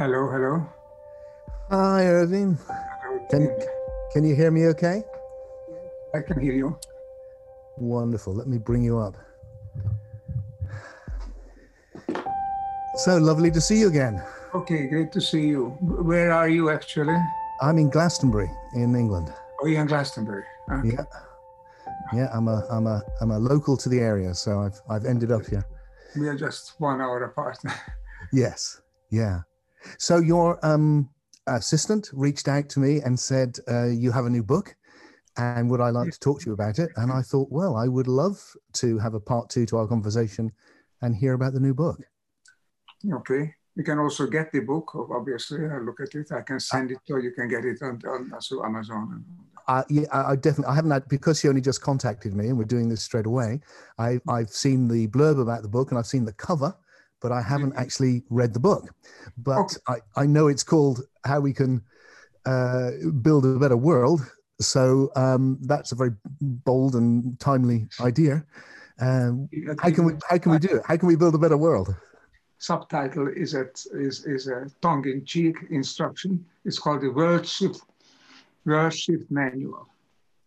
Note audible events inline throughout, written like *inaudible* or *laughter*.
Hello, hello. Hi, Ervin. Hello, Can, can you hear me okay? I can hear you. Wonderful. Let me bring you up. So lovely to see you again. Okay, great to see you. Where are you actually? I'm in Glastonbury in England. Oh, you're in Glastonbury. Okay. Yeah. Yeah, I'm a I'm a I'm a local to the area, so I've I've ended up here. We are just one hour apart. *laughs* Yes. Yeah. So your um assistant reached out to me and said uh, you have a new book and would I like to talk to you about it? And I thought, well, I would love to have a part two to our conversation and hear about the new book. okay. You can also get the book, obviously. I look at it. I can send it or you can get it on, on Amazon. And all that. Uh, yeah, I, I definitely. I haven't had because she only just contacted me, and we're doing this straight away. I, I've seen the blurb about the book, and I've seen the cover, but I haven't Mhm. actually read the book. But Okay. I, I know it's called "How We Can uh, Build a Better World." So um, that's a very bold and timely idea. Um, how can we how can we do it? How can we build a better world? Subtitle is a, is, is a tongue-in-cheek instruction. It's called the World Shift, World Shift Manual,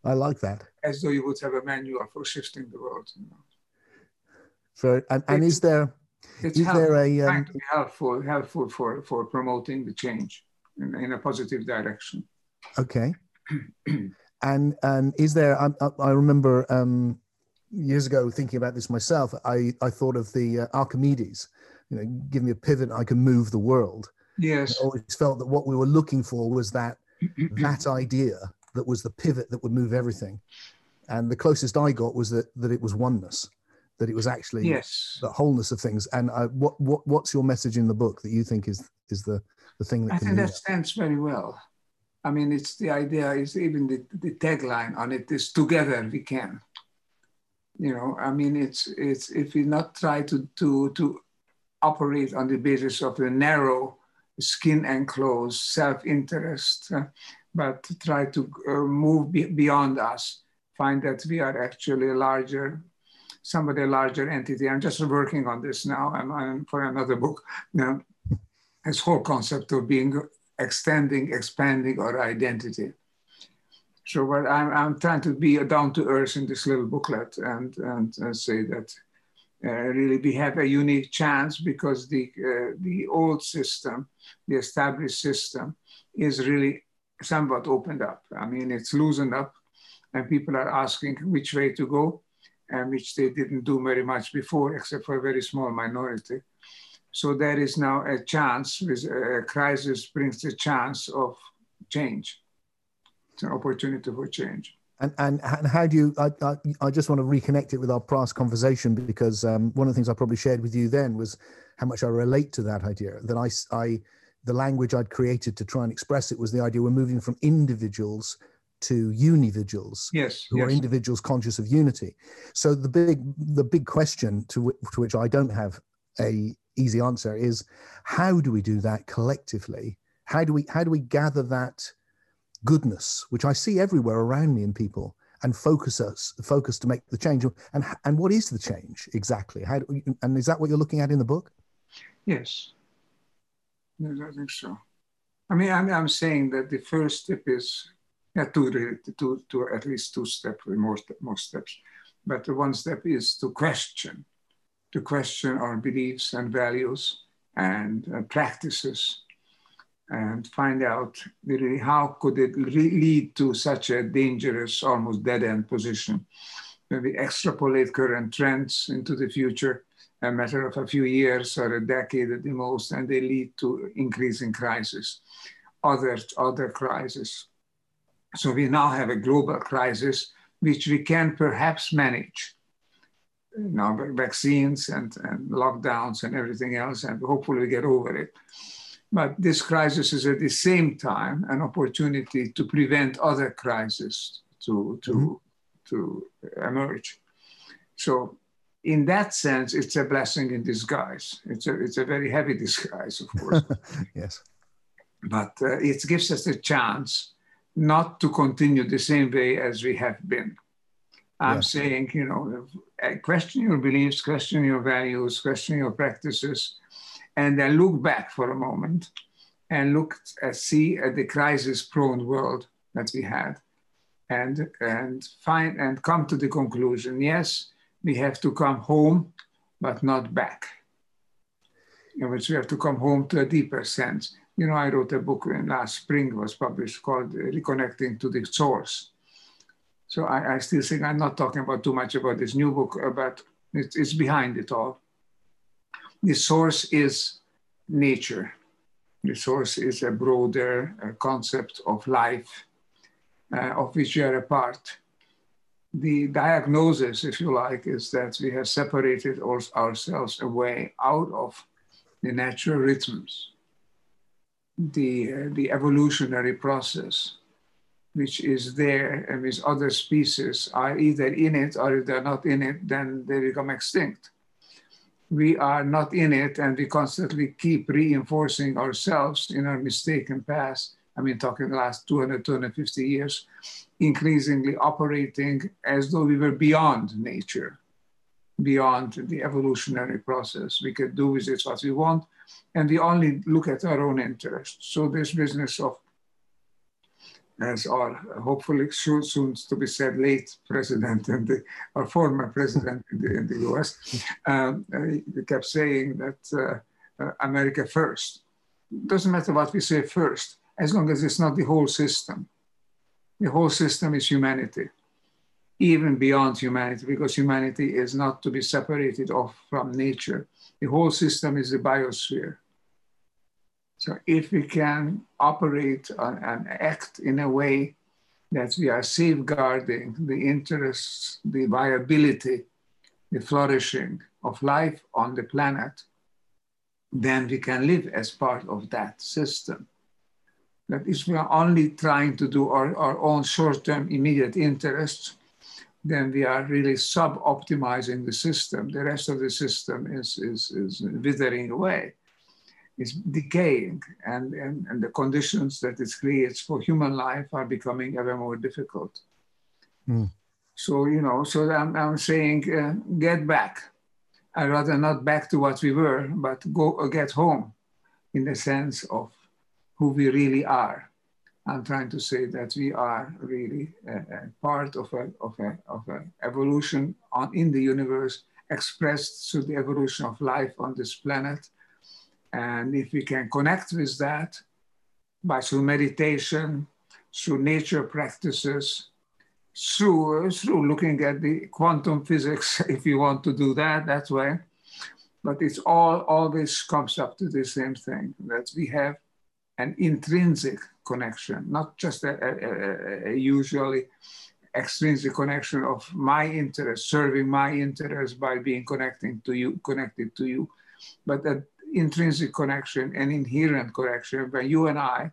I like that. as though you would have a manual for shifting the world. You know. So and, and is there It's is there helpful. a um, trying to be helpful, helpful for, for promoting the change in, in a positive direction. Okay. *clears throat* and and is there? I, I, I remember um, years ago thinking about this myself. I I thought of the uh, Archimedes. You know, give me a pivot, I can move the world. Yes. I always felt that what we were looking for was that *clears throat* that idea that was the pivot that would move everything. And the closest I got was that that it was oneness, that it was actually yes. the wholeness of things. And I, what what what's your message in the book that you think is is the the thing that I think that stands very well. I mean, it's the idea is even the, the tagline on it is together we can. You know, I mean, it's it's if we not try to to to operate on the basis of a narrow skin enclosed self-interest, uh, but try to uh, move be- beyond us, find that we are actually larger, somebody larger entity. I'm just working on this now. I'm, I'm for another book. Know, this whole concept of being extending, expanding our identity. So what I'm, I'm trying to be down to earth in this little booklet and, and uh, say that uh, really we have a unique chance because the, uh, the old system, the established system is really somewhat opened up. I mean, it's loosened up and people are asking which way to go and which they didn't do very much before, except for a very small minority. So there is now a chance, with a crisis brings a chance of change. It's an opportunity for change. And, and and how do you? I, I, I just want to reconnect it with our past conversation because um, one of the things I probably shared with you then was how much I relate to that idea. That I, I, the language I'd created to try and express it was the idea we're moving from individuals to unividuals Yes. who yes. are individuals conscious of unity. So the big the big question to whi- to which I don't have a easy answer is how do we do that collectively? How do we how do we gather that goodness which I see everywhere around me in people and focus us focus to make the change and and what is the change exactly? How do and is that what you're looking at in the book? Yes. Yes, I think so. I mean, I'm, I'm saying that the first step is, yeah, two, two, two, at least two steps, more, more steps. But the one step is to question, to question our beliefs and values and uh, practices and find out really how could it lead to such a dangerous, almost dead-end position. When we extrapolate current trends into the future, a matter of a few years or a decade at the most, and they lead to increasing crisis, other, other crisis. So we now have a global crisis which we can perhaps manage. Now, vac- vaccines and, and lockdowns and everything else, and hopefully we get over it. But this crisis is at the same time an opportunity to prevent other crises to, to, to emerge. So in that sense, it's a blessing in disguise. It's a, it's a very heavy *laughs* disguise, of course, *laughs* yes. but uh, it gives us a chance not to continue the same way as we have been. I'm Yeah. saying, you know, uh, question your beliefs, question your values, question your practices, and then look back for a moment and look at see at the crisis-prone world that we had, and and find and come to the conclusion: yes, we have to come home, but not back. In which we have to come home to a deeper sense. You know, I wrote a book in last spring was published called "Reconnecting to the Source." So I, I still think I'm not talking about too much about this new book, but it's, it's behind it all. The source is nature. The source is a broader uh, concept of life uh, of which we are a part. The diagnosis, if you like, is that we have separated ourselves away out of the natural rhythms, the, the evolutionary process, which is there and which other species are either in it or if they're not in it, then they become extinct we are not in it and we constantly keep reinforcing ourselves in our mistaken past. I mean, talking the last 200, 250 years, increasingly operating as though we were beyond nature, beyond the evolutionary process. We can do with it what we want, and we only look at our own interests. So this business of as our hopefully soon, soon to be said late president and the, our former president in the, in the US, um, kept saying that uh, uh, America first. Doesn't matter what we say first, as long as it's not the whole system. The whole system is humanity, even beyond humanity, because humanity is not to be separated off from nature. The whole system is the biosphere so if we can operate and act in a way that we are safeguarding the interests, the viability, the flourishing of life on the planet, then we can live as part of that system. That if we are only trying to do our, our own short-term immediate interests, then we are really sub-optimizing the system. The rest of the system is, is, is withering away is decaying and, and, and the conditions that it creates for human life are becoming ever more difficult. Mm. So, you know, so I'm, I'm saying uh, get back. I'd rather not back to what we were, but go uh, get home in the sense of who we really are. I'm trying to say that we are really a, part of a, of a, of a evolution on, in the universe expressed through the evolution of life on this planet and if we can connect with that by through meditation, through nature practices, through, through looking at the quantum physics, *laughs* if you want to do that that way. But it's all always comes up to the same thing that we have an intrinsic connection, not just a, a, a, a usually extrinsic connection of my interest, serving my interest by being connecting to you, connected to you, but that intrinsic connection and inherent connection where you and I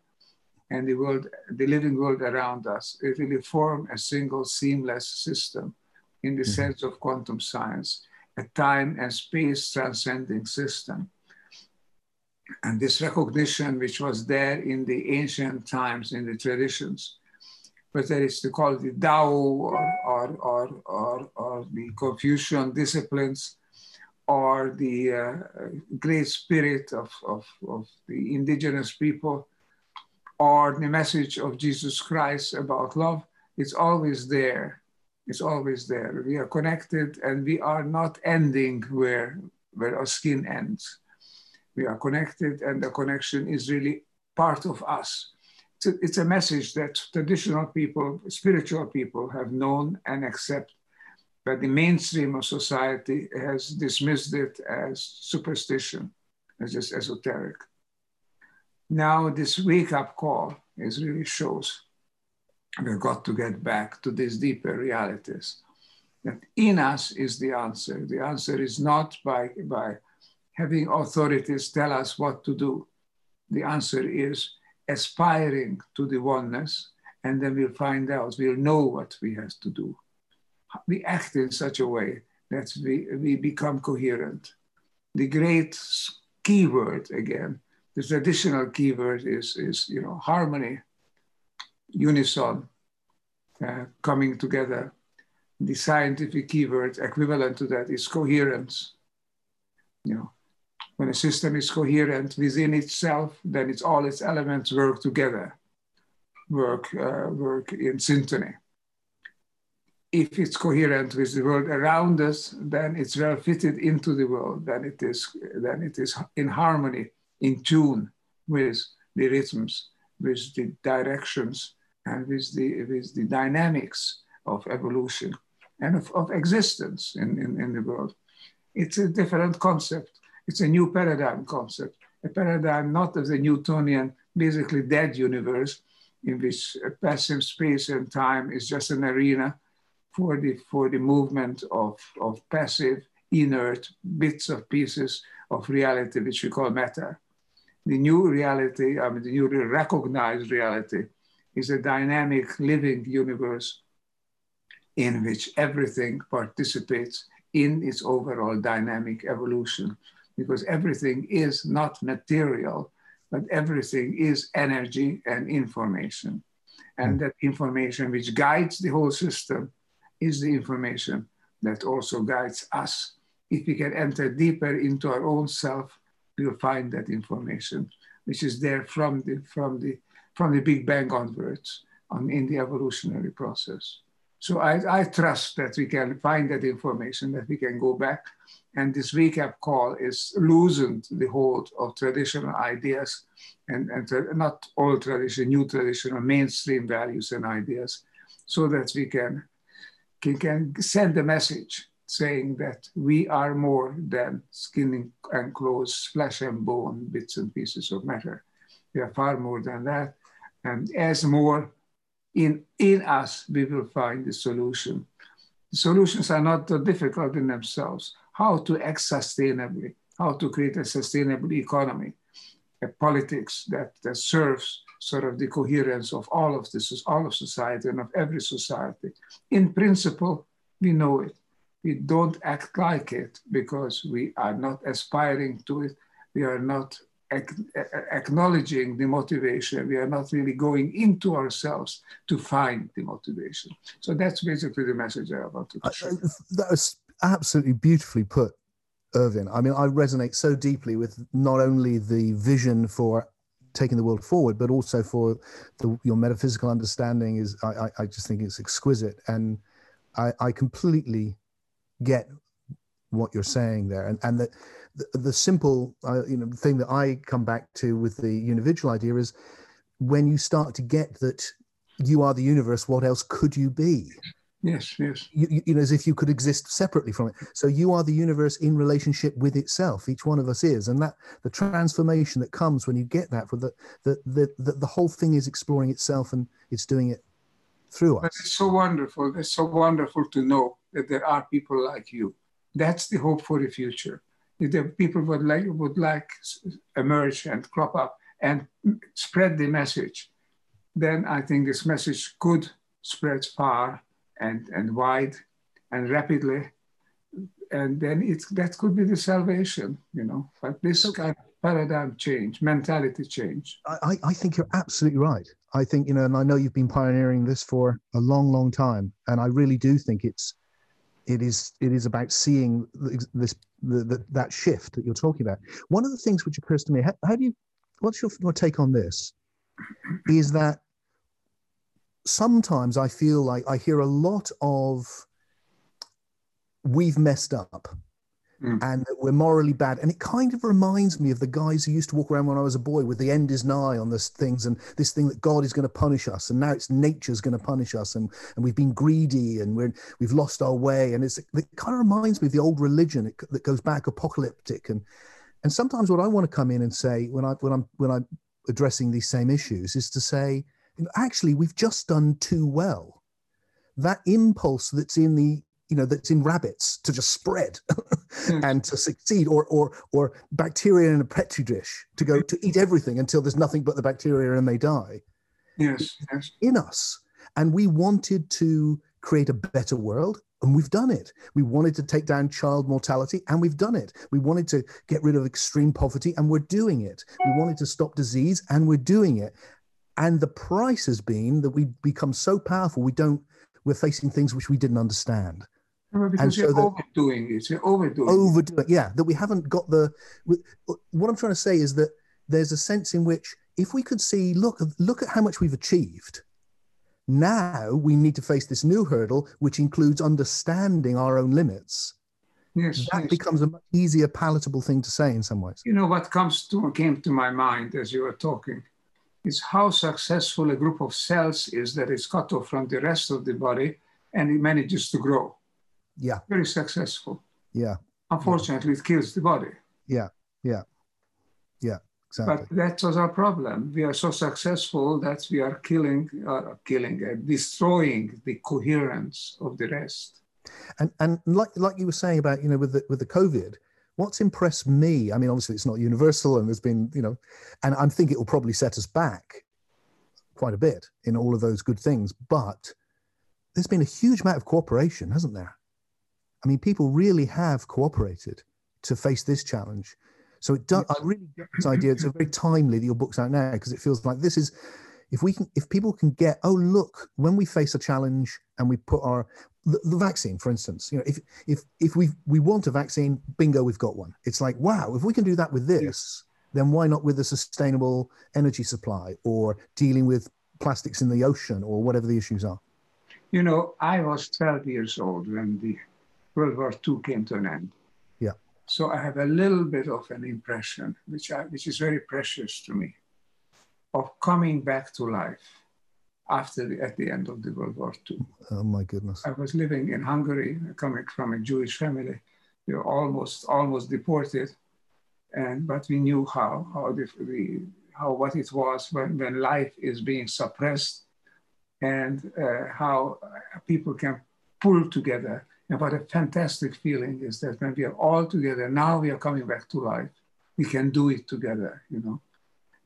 and the world, the living world around us, it really form a single seamless system in the mm-hmm. sense of quantum science, a time and space transcending system. And this recognition, which was there in the ancient times, in the traditions, whether it's to call it the Tao or, or, or, or, or the Confucian disciplines, or the uh, great spirit of, of, of the indigenous people or the message of Jesus Christ about love, it's always there. It's always there. We are connected and we are not ending where, where our skin ends. We are connected and the connection is really part of us. It's a, it's a message that traditional people, spiritual people have known and accept but the mainstream of society has dismissed it as superstition, as just esoteric. Now this wake-up call is really shows we've got to get back to these deeper realities. That in us is the answer. The answer is not by, by having authorities tell us what to do. The answer is aspiring to the oneness, and then we'll find out, we'll know what we have to do we act in such a way that we, we become coherent. The great keyword again, the traditional keyword is, is you know, harmony, unison, uh, coming together. The scientific keyword equivalent to that is coherence. You know, When a system is coherent within itself, then it's all its elements work together, work, uh, work in syntony. If it's coherent with the world around us, then it's well fitted into the world. Then it is, then it is in harmony, in tune with the rhythms, with the directions, and with the, with the dynamics of evolution and of, of existence in, in, in the world. It's a different concept it's a new paradigm concept, a paradigm not of the Newtonian, basically dead universe in which passive space and time is just an arena for the, for the movement of, of passive, inert bits of pieces of reality, which we call matter. The new reality, I mean, the new recognized reality is a dynamic living universe in which everything participates in its overall dynamic evolution because everything is not material, but everything is energy and information. And hmm. that information which guides the whole system is the information that also guides us. If we can enter deeper into our own self, we'll find that information, which is there from the, from the, from the Big Bang onwards on, in the evolutionary process. So I, I trust that we can find that information, that we can go back and this recap call is loosened the hold of traditional ideas and, and not all tradition, new traditional mainstream values and ideas, so that we can, can, can send a message saying that we are more than skin and clothes, flesh and bone, bits and pieces of matter. We are far more than that. And as more in, in us, we will find the solution. The solutions are not difficult in themselves how to act sustainably, how to create a sustainable economy, a politics that, that serves sort of the coherence of all of this, all of society and of every society. In principle, we know it. We don't act like it because we are not aspiring to it. We are not acknowledging the motivation. We are not really going into ourselves to find the motivation. So that's basically the message I wanted to uh, share. Uh, that was absolutely beautifully put, Ervin. I mean, I resonate so deeply with not only the vision for taking the world forward, but also for the, your metaphysical understanding is, I, I, I, just think it's exquisite. And I, I completely get what you're saying there. And, and the, the, the simple uh, you know, thing that I come back to with the unividual idea is when you start to get that you are the universe, what else could you be? Yes, yes. You, you, know, as if you could exist separately from it. So you are the universe in relationship with itself. Each one of us is, and that the transformation that comes when you get that, for the the the the, the whole thing is exploring itself and it's doing it through us. But it's so wonderful. It's so wonderful to know that there are people like you. That's the hope for the future. If the people would like would like emerge and crop up and spread the message, then I think this message could spread far and, and wide and rapidly. And then it's, that could be the salvation, you know, but this kind of paradigm change, mentality change. I, I think you're absolutely right. I think, you know, and I know you've been pioneering this for a long, long time. And I really do think it's, it is, it is about seeing this, the, the, that shift that you're talking about. One of the things which occurs to me, how, how do you, what's your, your take on this? Is that sometimes I feel like I hear a lot of we've messed up mm. and that we're morally bad. And it kind of reminds me of the guys who used to walk around when I was a boy with the end is nigh on this things and this thing that God is going to punish us. And now it's nature's going to punish us. And, and we've been greedy and we're, we've lost our way. And it's, it kind of reminds me of the old religion that goes back apocalyptic. And, and sometimes what I want to come in and say when I, when I'm, when I'm addressing these same issues is to say, actually we've just done too well that impulse that's in the you know that's in rabbits to just spread *laughs* hmm. and to succeed or or or bacteria in a petri dish to go to eat everything until there's nothing but the bacteria and they die yes, yes. in us and we wanted to create a better world and we've done it. We wanted to take down child mortality, and we've done it. We wanted to get rid of extreme poverty, and we're doing it. We wanted to stop disease, and we're doing it. And the price has been that we become so powerful, we don't, we're facing things which we didn't understand. Because and so you're that- overdoing it. You're overdoing it. it. Yeah, that we haven't got the. What I'm trying to say is that there's a sense in which if we could see, look, look at how much we've achieved. Now we need to face this new hurdle, which includes understanding our own limits. Yes, That yes. becomes a much easier, palatable thing to say in some ways. You know what comes to came to my mind as you were talking is how successful a group of cells is that is cut off from the rest of the body and it manages to grow. Yeah, Very successful. yeah, Unfortunately, it kills the body. yeah, yeah, yeah. Exactly. But that was our problem. We are so successful that we are killing, uh, killing, uh, destroying the coherence of the rest. and and like like you were saying about you know with the with the covid what's impressed me i mean obviously it's not universal and there's been you know and i think it will probably set us back quite a bit in all of those good things but there's been a huge amount of cooperation hasn't there i mean people really have cooperated to face this challenge. So it does i really get this idea. It's very timely that your book's out now because it feels like this is if we can if people can get oh look when we face a challenge and we put our the, the vaccine for instance you know if if if we we want a vaccine bingo we've got one. It's like wow if we can do that with this then why not with a sustainable energy supply or dealing with plastics in the ocean or whatever the issues are? You know, I was 12 years old when the World War II came to an end. Yeah. So I have a little bit of an impression, which, I, which is very precious to me, of coming back to life after the, at the end of the World War II. oh my goodness I was living in Hungary, coming from a Jewish family. We were almost almost deported, and but we knew how how the, the how what it was when, when life is being suppressed, and uh, how people can pull together. And what a fantastic feeling is that when we are all together, now we are coming back to life. We can do it together, you know.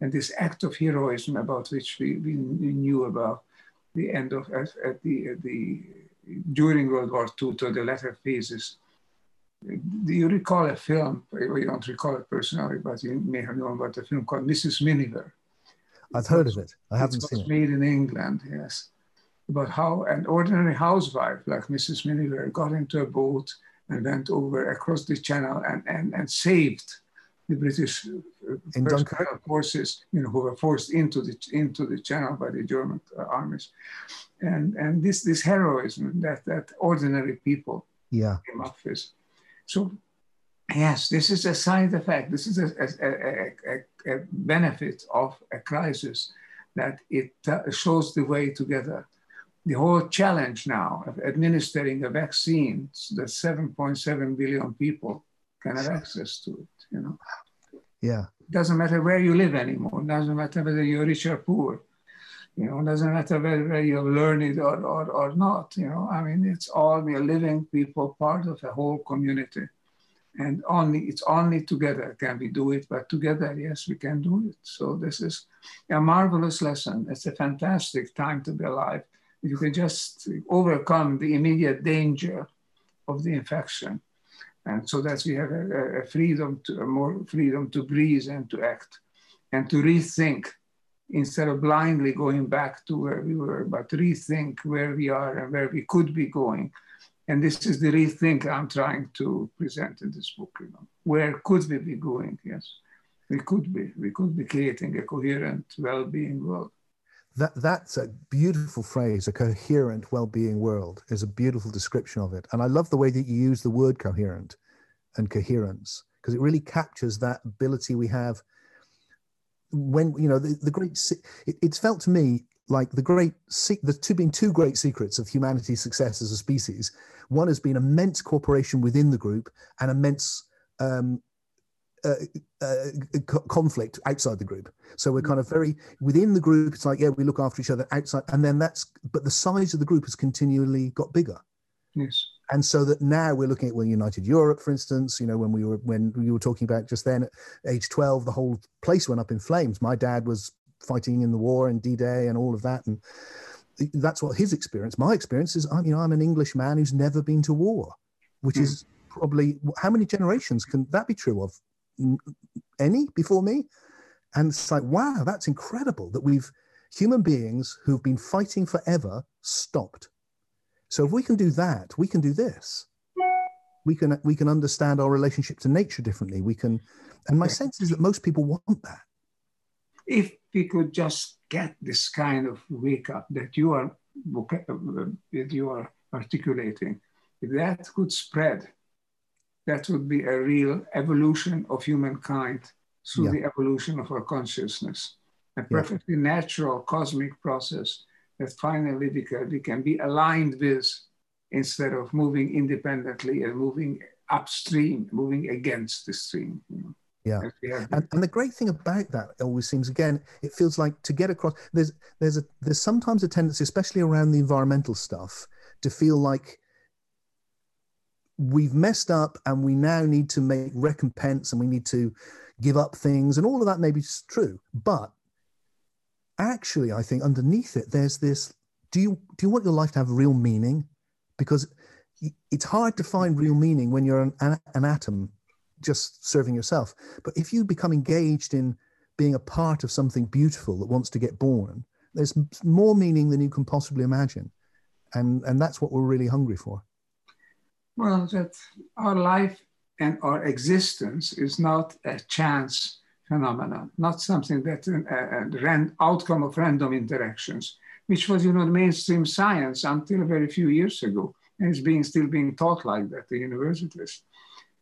And this act of heroism about which we, we knew about the end of at, at the at the during World War II to the latter phases. Do you recall a film? You don't recall it personally, but you may have known about a film called Mrs. Miniver. i've heard of it i haven't it seen it made in England, yes. About how an ordinary housewife like Mrs. Miniver got into a boat and went over across the channel and, and, and saved the British uh, In Dunkirk? forces, you know, who were forced into the into the channel by the German uh, armies, and and this this heroism that that ordinary people yeah came up with. So, yes, this is a side effect. This is a, a, a, a, a benefit of a crisis that it uh, shows the way together. The whole challenge now of administering a vaccine that 7.7 billion people can have access to it, you know. yeah It doesn't matter where you live anymore. It doesn't matter whether you're rich or poor. You know, it doesn't matter whether you're learned or, or, or not. You know, I mean, it's all we are living people, part of a whole community. And only it's only together can we do it, but together, yes, we can do it. So this is a marvelous lesson. It's a fantastic time to be alive. You can just overcome the immediate danger of the infection. And so that we have a, a freedom to a more freedom to breathe and to act and to rethink instead of blindly going back to where we were but rethink where we are and where we could be going. And this is the rethink i'm trying to present in this book you know. Where could we be going? Yes we could be. We could be creating a coherent well-being world that that's a beautiful phrase a coherent well-being world is a beautiful description of it. And i love the way that you use the word coherent and coherence because it really captures that ability we have when you know the, the great it, it's felt to me like the great the two being two great secrets of humanity's success as a species. One has been immense cooperation within the group and immense um, uh, uh, co- conflict outside the group. So we're kind of very within the group. It's like yeah, we look after each other outside, and then that's but the size of the group has continually got bigger. yes And so that now we're looking at well, United Europe, for instance. You know, when we were when you were talking about just then, at age twelve, the whole place went up in flames. My dad was fighting in the war and D-Day and all of that, and that's what his experience. My experience is, I'm you know, I'm an English man who's never been to war, which Hmm. is probably how many generations can that be true of? Any before me? And it's like, wow, that's incredible that we've human beings who've been fighting forever stopped. So if we can do that, we can do this. we can we can understand our relationship to nature differently. We can, and my sense is that most people want that. If we could just get this kind of wake up that you are uh, that you are articulating, if that could spread, that would be a real evolution of humankind through yeah. the evolution of our consciousness, a perfectly yeah. natural cosmic process that finally we can, we can be aligned with instead of moving independently and moving upstream, moving against the stream. You know? Yeah, and, and the great thing about that always seems again, it feels like to get across. There's there's a there's sometimes a tendency, especially around the environmental stuff, to feel like we've messed up and we now need to make recompense and we need to give up things and all of that may be true, but actually, I think underneath it, there's this: do you do you want your life to have real meaning? because it's hard to find real meaning when you're an, an atom just serving yourself. But if you become engaged in being a part of something beautiful that wants to get born, there's more meaning than you can possibly imagine. And, and that's what we're really hungry for. Well, that our life and our existence is not a chance phenomenon, not something an a, a outcome of random interactions which was, you know, the mainstream science until very few years ago. And it's being still being taught like that at universities.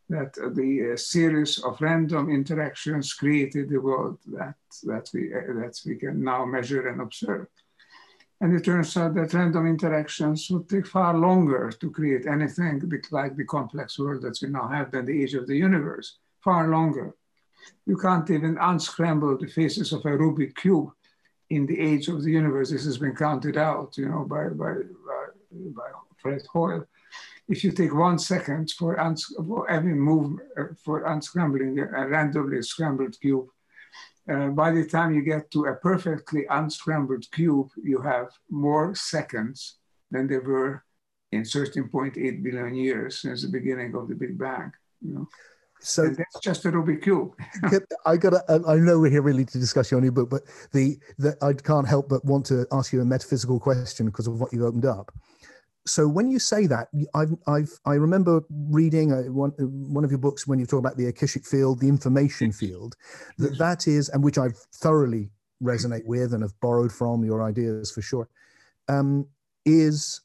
That uh, the uh, series of random interactions created the world that, that, we, uh, that we can now measure and observe. And it turns out that random interactions would take far longer to create anything like the complex world that we now have than the age of the universe, far longer. You can't even unscramble the faces of a Rubik cube in the age of the universe, this has been counted out, you know, by, by, by, by Fred Hoyle. If you take one second for, for every move, uh, for unscrambling a randomly scrambled cube, uh, by the time you get to a perfectly unscrambled cube, you have more seconds than there were in 13.8 billion years since the beginning of the Big Bang. You know? So and that's just a Rubik cube. *laughs* *laughs* I got. I know we're here really to discuss your new book, but the, the I can't help but want to ask you a metaphysical question because of what you opened up. So when you say that, I've, I've I remember reading a, one one of your books when you talk about the akashic field, the information field, that that is, and which I thoroughly resonate with and have borrowed from your ideas for sure, um, is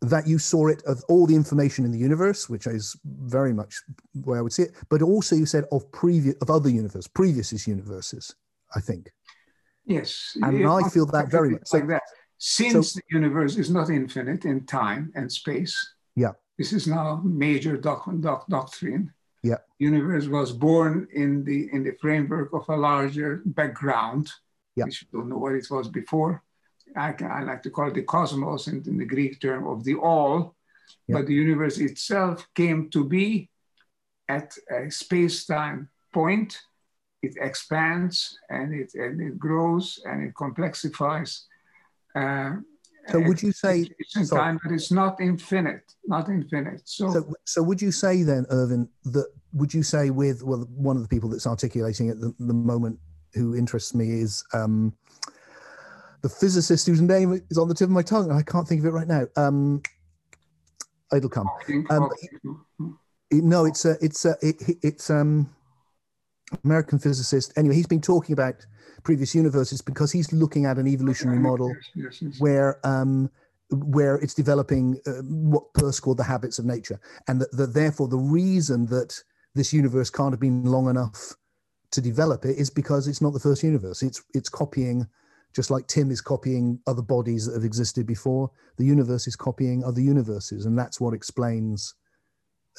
that you saw it of all the information in the universe, which is very much where I would see it, but also you said of previous of other universes, previous universes, I think. Yes, and I feel that very much like that. Since so, the universe is not infinite in time and space, yeah, this is now major doc, doc, doctrine. Yeah, universe was born in the in the framework of a larger background. Yeah, we don't know what it was before I, I, like to call it the cosmos in, in the Greek term of the all, but the universe itself came to be at a space-time point. It expands and it, and it grows and it complexifies. Uh, so would you say it's time, but it's not infinite, not infinite. So, so, so would you say then, Ervin, that would you say with well, one of the people that's articulating at the, the moment who interests me is um, the physicist whose name is on the tip of my tongue, and I can't think of it right now. Um, it'll come. Um, no, it's a, it's a, it, it's um, American physicist. Anyway, he's been talking about previous universes because he's looking at an evolutionary model yes, yes, yes. where um, where it's developing uh, what Peirce called the habits of nature, and that, that therefore the reason that this universe can't have been long enough to develop it is because it's not the first universe. It's it's copying just like Tim is copying other bodies that have existed before, the universe is copying other universes, and that's what explains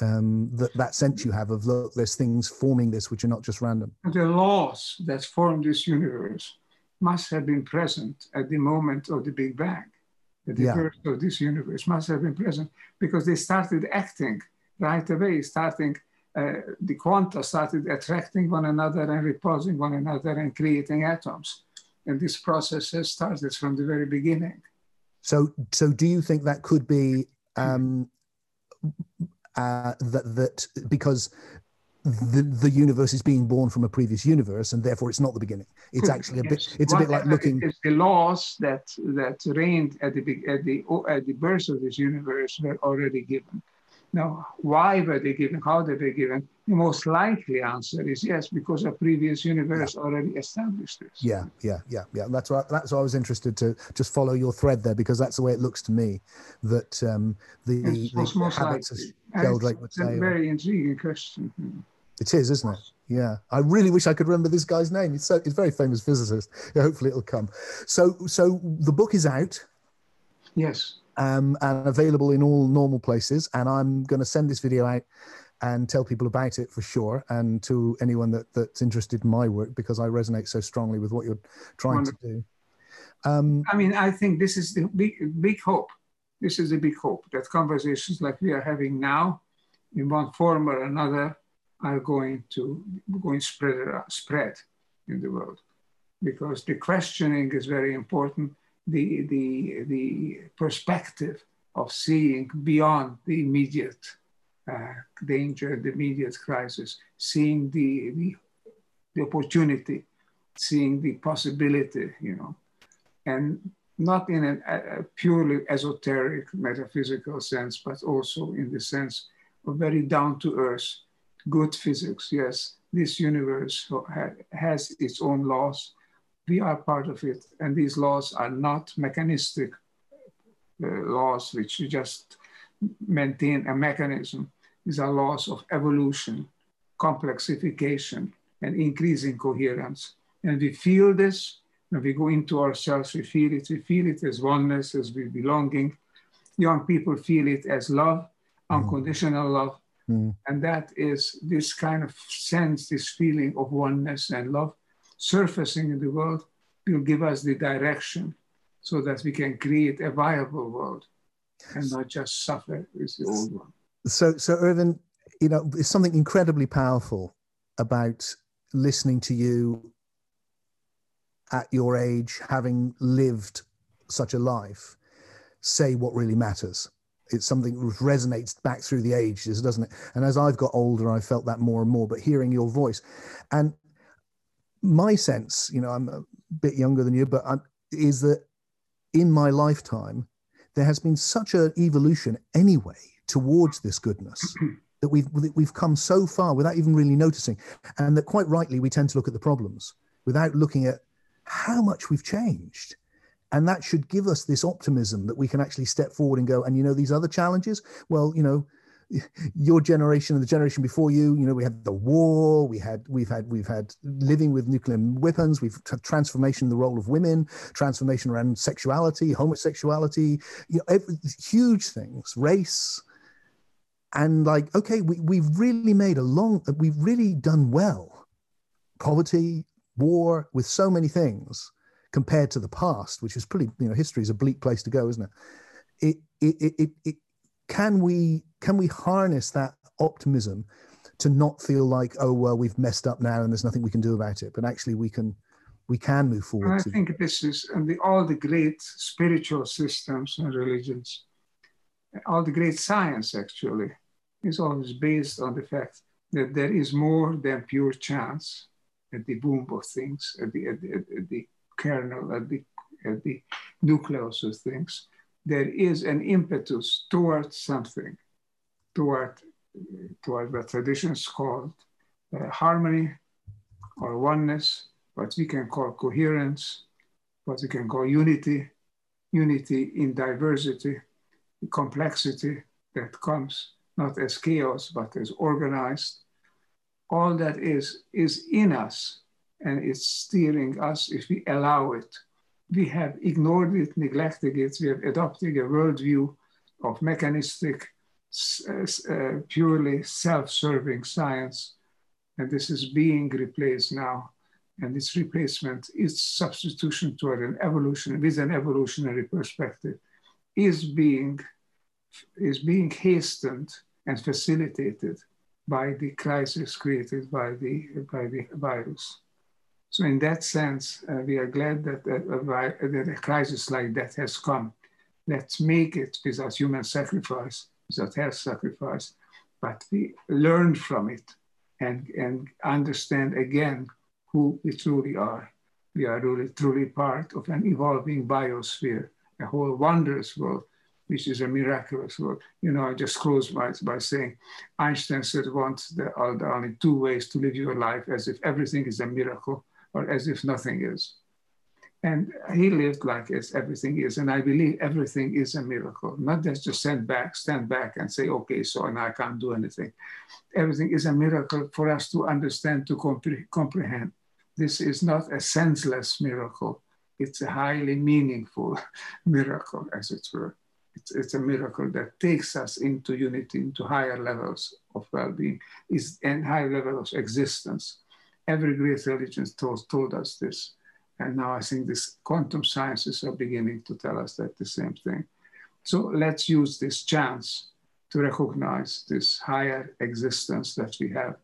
um, that that sense you have of look, there's things forming this which are not just random. The laws that form this universe must have been present at the moment of the Big Bang. The yeah. birth of this universe must have been present because they started acting right away, starting. Uh, the quanta started attracting one another and repulsing one another and creating atoms and this process has started from the very beginning. So, so do you think that could be um, uh, that that because the the universe is being born from a previous universe, and therefore it's not the beginning. It's actually a yes. bit. It's a bit like looking. It's the laws that that reigned at the at the at the birth of this universe were already given, Now, why were they given? How did they given? The most likely answer is yes, because a previous universe yeah. already established this. Yeah, yeah, yeah, yeah. That's why that's why I was interested to just follow your thread there because that's the way it looks to me that um, the, the habits, as Sheldrake would say. a very intriguing question. It is, isn't it? Yeah, I really wish I could remember this guy's name. He's so he's a very famous physicist. *laughs* Yeah, hopefully it'll come. So so the book is out. Yes um, and available in all normal places. And I'm going to send this video out and tell people about it for sure, and to anyone that, that's interested in my work because I resonate so strongly with what you're trying Wonderful. to do. Um, I mean, I think this is the big, big hope. This is a big hope that conversations like we are having now, in one form or another, are going to going spread spread in the world, because the questioning is very important the, the, the perspective of seeing beyond the immediate uh, danger, the immediate crisis, seeing the, the, the opportunity, seeing the possibility, you know, and not in a, a, purely esoteric metaphysical sense, but also in the sense of very down to earth, good physics. Yes, this universe has its own laws, we are part of it. And these laws are not mechanistic uh, laws which just maintain a mechanism. These are laws of evolution, complexification, and increasing coherence. And we feel this when we go into ourselves, we feel it. We feel it as oneness, as we belonging. Young people feel it as love, mm. unconditional love. Mm. And that is this kind of sense, this feeling of oneness and love surfacing in the world will give us the direction so that we can create a viable world and not just suffer with the old one. So, so Ervin, you know, there's something incredibly powerful about listening to you at your age, having lived such a life, say what really matters. It's something that resonates back through the ages, doesn't it? And as I've got older, I felt that more and more. But hearing your voice, and my sense, you know, I'm a bit younger than you, but I'm, is that in my lifetime, there has been such an evolution anyway towards this goodness *clears throat* that we've that we've come so far without even really noticing, and that quite rightly we tend to look at the problems without looking at how much we've changed. And that should give us this optimism that we can actually step forward and go, and you know, these other challenges, well, you know, your generation and the generation before you you know we had the war we had we've had we've had living with nuclear weapons we've had transformation in the role of women transformation around sexuality homosexuality you know every, huge things race. And like okay we, we've really made a long we've really done well. Poverty war with so many things compared to the past which is pretty you know history is a bleak place to go isn't it? It it, it, it can we can we harness that optimism to not feel like oh well we've messed up now and there's nothing we can do about it but actually we can we can move forward i think this is and the, all the great spiritual systems and religions all the great science actually is always based on the fact that there is more than pure chance at the boom of things at the, at the, at the kernel at the, at the nucleus of things there is an impetus towards something, toward, toward what traditions called uh, harmony or oneness, what we can call coherence, what we can call unity, unity in diversity, complexity that comes not as chaos, but as organized. All that is, is in us and it's steering us if we allow it we have ignored it, neglected it. We have adopted a worldview of mechanistic, uh, purely self-serving science. And this is being replaced now. And this replacement, its substitution toward an evolution with an evolutionary perspective, is being, is being hastened and facilitated by the crisis created by the, by the virus. So in that sense, uh, we are glad that, uh, that a crisis like that has come. Let's make it without human sacrifice, without health sacrifice, but we learn from it and, and understand again who we truly are. We are really truly part of an evolving biosphere, a whole wondrous world which is a miraculous world. You know, I just close by, by saying Einstein said once there are only two ways to live your life as if everything is a miracle or as if nothing is. And he lived like as everything is. And I believe everything is a miracle, not just to stand back, stand back and say, okay, so and I can't do anything. Everything is a miracle for us to understand, to compre- comprehend. This is not a senseless miracle. It's a highly meaningful *laughs* miracle, as it were. It's, it's a miracle that takes us into unity, into higher levels of well-being, is and higher levels of existence. Every great religion told, told us this and now I think this quantum sciences are beginning to tell us that the same thing. So let's use this chance to recognize this higher existence that we have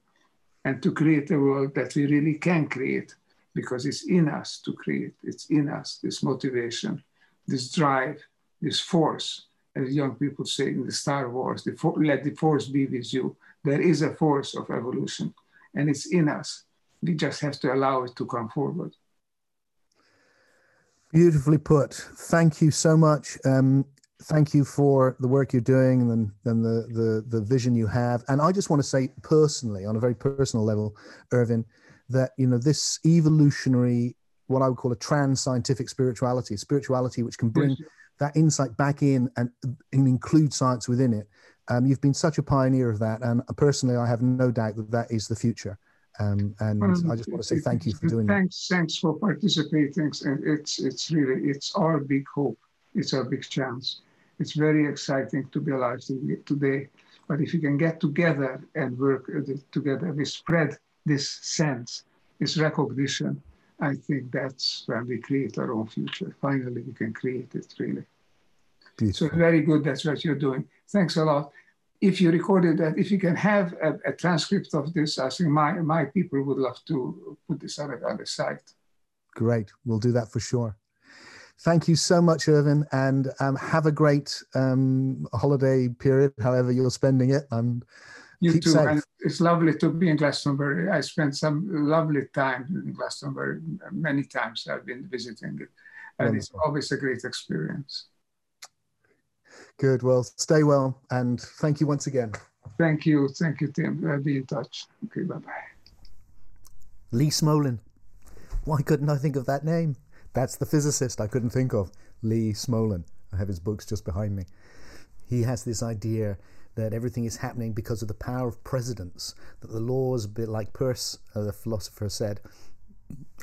and to create a world that we really can create because it's in us to create. It's in us, this motivation, this drive, this force. As young people say in the Star Wars, the for, let the force be with you. There is a force of evolution and it's in us. We just have to allow it to come forward. Beautifully put. Thank you so much. Um, thank you for the work you're doing and, and the, the, the vision you have. And I just want to say personally, on a very personal level, Ervin, that you know this evolutionary, what I would call a trans scientific spirituality, spirituality which can bring that insight back in and, and include science within it. Um, you've been such a pioneer of that, and personally, I have no doubt that that is the future. Um, and I just want to say thank you for doing thanks, that. Thanks for participating. And it's it's really it's our big hope. It's our big chance. It's very exciting to be alive today. But if we can get together and work together, we spread this sense, this recognition. I think that's when we create our own future. Finally, we can create it really. Beautiful. So very good. That's what you're doing. Thanks a lot if you recorded that, if you can have a, a, transcript of this, I think my, my people would love to put this on, on the site. Great, we'll do that for sure. Thank you so much, Ervin, and um, have a great um, holiday period, however you're spending it. And you too. Safe. And it's lovely to be in Glastonbury. I spent some lovely time in Glastonbury. Many times I've been visiting it, and Wonderful. it's always a great experience. Good. Well, stay well, and thank you once again. Thank you. Thank you, Tim. I'll be in touch. Okay, bye bye. Lee Smolin. Why couldn't I think of that name? That's the physicist I couldn't think of. Lee Smolin. I have his books just behind me. He has this idea that everything is happening because of the power of precedence, that the laws, a bit like Peirce, uh, the philosopher, said,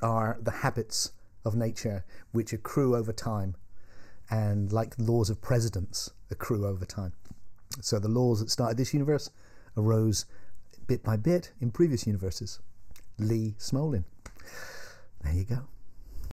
are the habits of nature which accrue over time and like laws of precedence accrue over time. So the laws that started this universe arose bit by bit in previous universes. Lee Smolin. There you go.